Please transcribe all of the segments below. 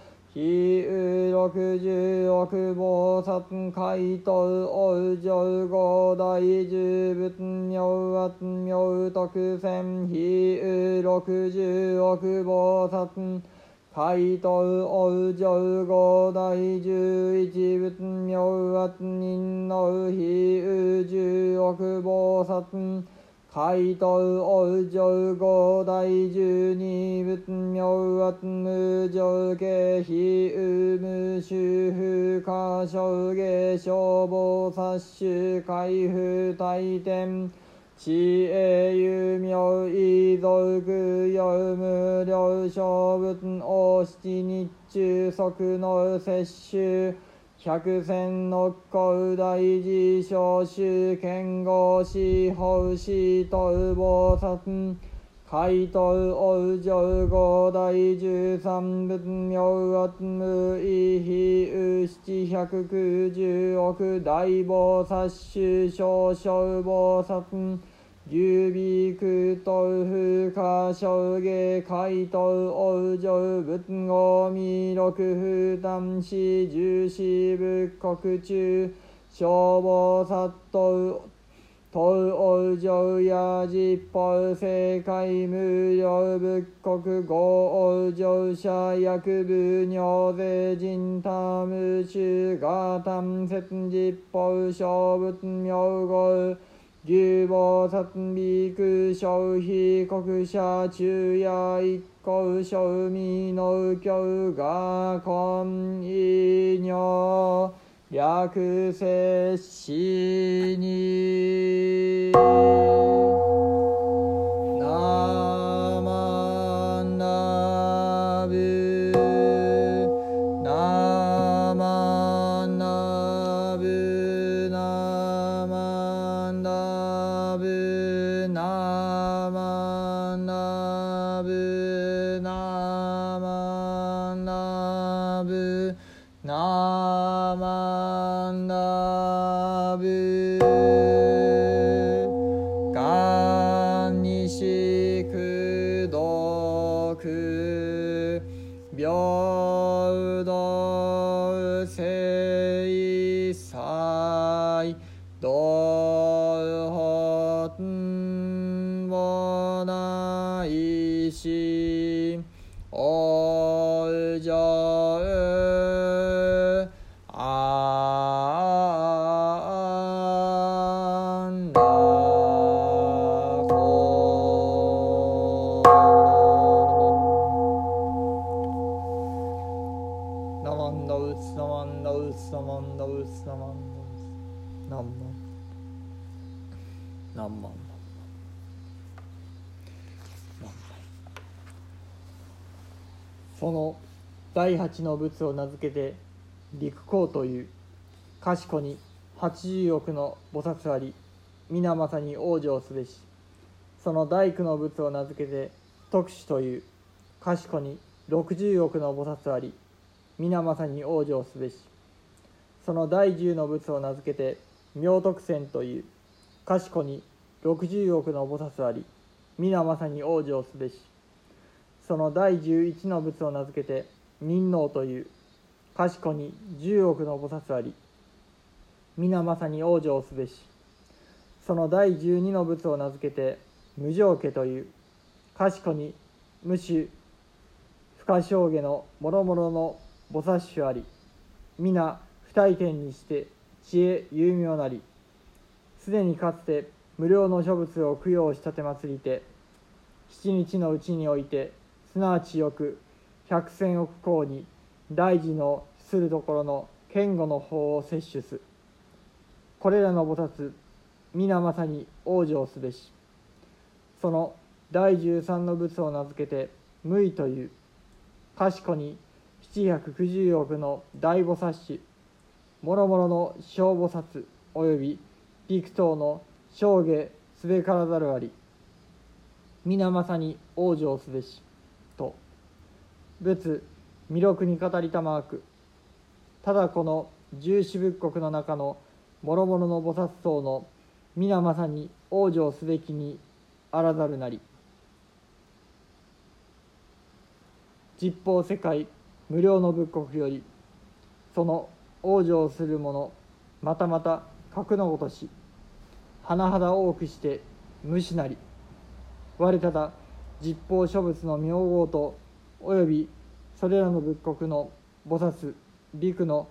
ひうろくじゅうおくぼうさつかいとうおうじょうごだいじゅうぶつみょうわつみょうとくせんひうろくじゅうおくぼうさつかいとうおうじょうごだいじゅういちぶつみょうわつにんのうひうじゅうろくぼうさつ海東王上五大十二仏妙圧無常系比宇無修不可小下消防殺種開封大天知恵有名遺族有無料勝仏王七日中即の摂取。百戦の古大事小衆剣豪司法師と菩薩海東王上五大十三仏妙圧無意非右七百九十億大菩薩衆小小菩薩。劉備空東風化小下海東王上仏語弥勒風丹子重視仏国中消防殺到東王上や実法世界無料仏国五王上者薬部尿税人他無臭が丹節実法小仏妙号牛坊殺美空消費国社中夜一向小味の教が根異尿略摂しにナマンダブガンニシクドクビョウドセイサイドホンボ何万？何万？何万？その第八の仏を名付けて陸行という賢に八十億の菩薩あり皆まさに往生すべしその大工の仏を名付けて特殊という賢に六十億の菩薩あり皆まさに往生すべし。その第十の仏を名付けて妙徳仙という賢に六十億の菩薩あり皆まさに往生すべし。その第十一の仏を名付けて仁王という賢に十億の菩薩あり皆まさに往生すべし。その第十二の仏を名付けて無常家という賢に無種不可証下の諸々の菩薩種あり皆不体験にして知恵有名なりすでにかつて無料の諸物を供養したて祭りて七日のうちにおいてすなわちよく百千億光に大事のするところの堅固の法を摂取す。これらの菩薩皆まさに往生すべし。その第十三の仏を名付けて無為という賢に七百九十億の大菩薩種諸々の小菩薩及び陸等の生下すべからざるあり皆まさに往生すべしと。仏魅力に語りたまわく。ただこの十四仏国の中の諸々の菩薩僧の皆まさに往生すべきにあらざるなり。実法世界無料の仏国よりその往生する者またまた格のごとし甚だ多くして無視なり我ただ実法諸仏の名号とおよびそれらの仏国の菩薩陸の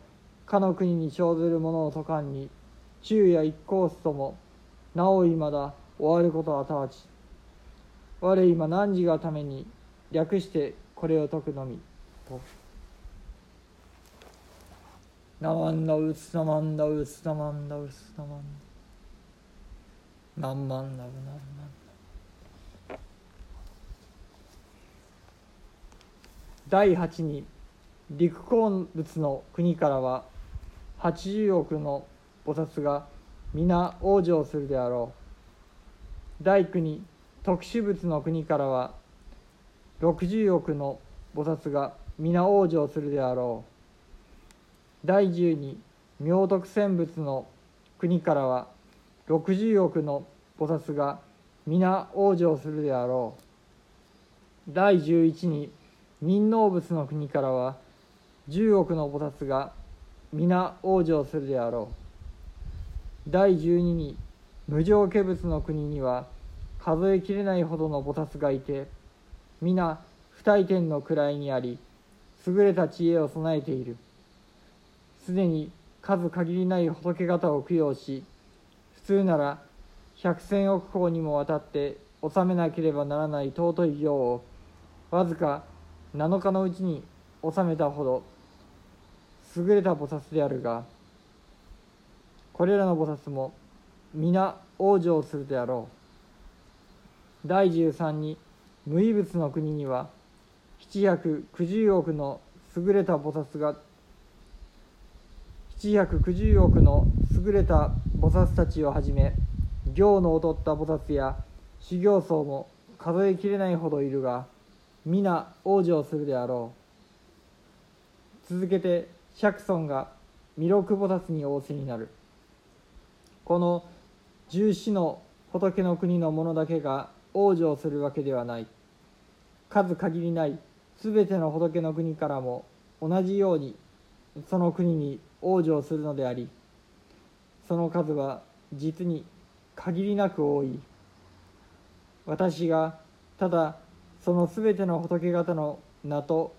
かの国に生ずる者の途端に昼夜一コースともなおいまだ終わることはたわち我今何時がために略してこれを解くのみと。ナマンダウスナマンダウスナマンダウスナマンダ何万ダブ何万ダ第8に陸鉱物の国からは80億の菩薩が皆往生するであろう。第9に特殊物の国からは60億の菩薩が皆往生するであろう。第10に妙徳選仏の国からは60億の菩薩が皆往生するであろう。第11に人能仏の国からは10億の菩薩が皆往生するであろう。第12に無常化仏の国には数えきれないほどの菩薩がいて皆不退転の位にあり優れた知恵を備えている。すでに数限りない仏方を供養し普通なら百千億光にもわたって収めなければならない尊い行をわずか7日のうちに収めたほど優れた菩薩であるがこれらの菩薩も皆往生するであろう。第13に無異物の国には790億の優れた菩薩が790億の優れた菩薩たちをはじめ行の劣った菩薩や修行僧も数えきれないほどいるが皆往生するであろう。続けて釈尊が弥勒菩薩に仰せになる。この十四の仏の国の者だけが往生するわけではない。数限りない全ての仏の国からも同じようにその国に往生するのでありその数は実に限りなく多い。私がただその全ての仏方の名と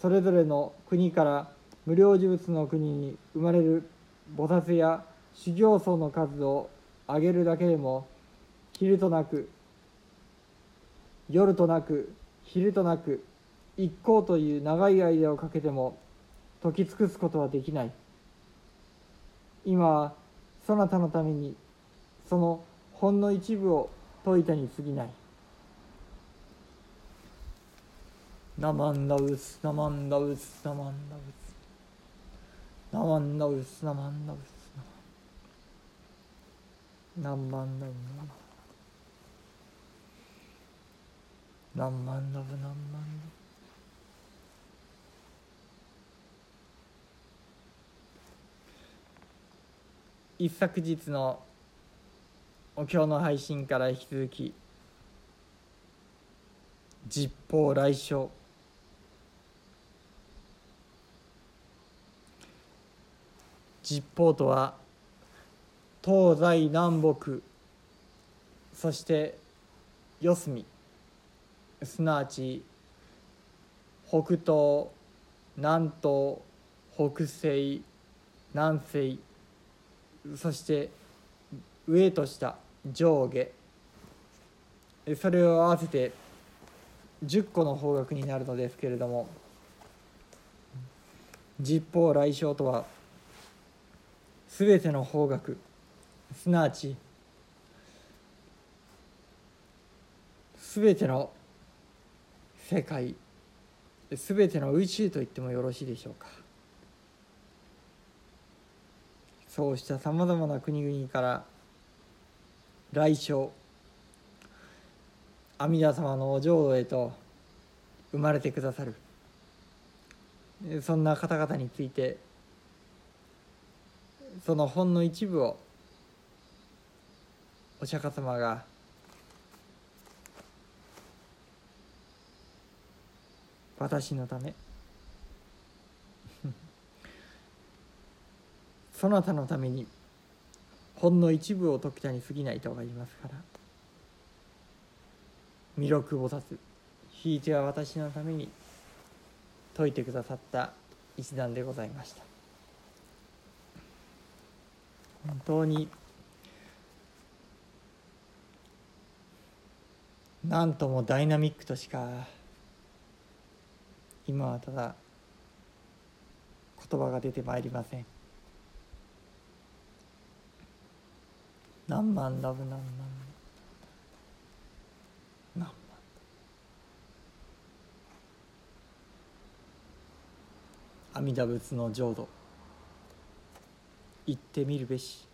それぞれの国から無料呪物の国に生まれる菩薩や修行僧の数を上げるだけでも昼となく夜となく昼となく一行という長い間をかけても解き尽くすことはできない。今はそなたのためにそのほんの一部を解いたに過ぎない。ナマンダウスナマンダウスナマンダウス。ナマンダウスナマンダウス。ナマンダウナ何万ダブ何万ダブ一昨日のお経の配信から引き続き実法来生実法とは東西南北そして四隅。すなわち北東南東北西南西。そして上と下上下。それを合わせて10個の方角になるのですけれども十方来生とは全ての方角すなわち全ての世界全ての宇宙と言ってもよろしいでしょうか。そうしたさまざまな国々から来生阿弥陀様のお浄土へと生まれてくださる。そんな方々についてそのほんの一部をお釈迦様が私のためそなたのためにほんの一部を解きたに過ぎないとが言いますから弥勒菩薩ひいては私のために説いてくださった一段でございました。本当になんともダイナミックとしか今はただ言葉が出てまいりません。何万ラブ何万何万阿弥陀仏の浄土。行ってみるべし。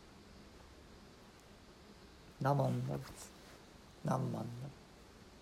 何万ラブ何万ラブ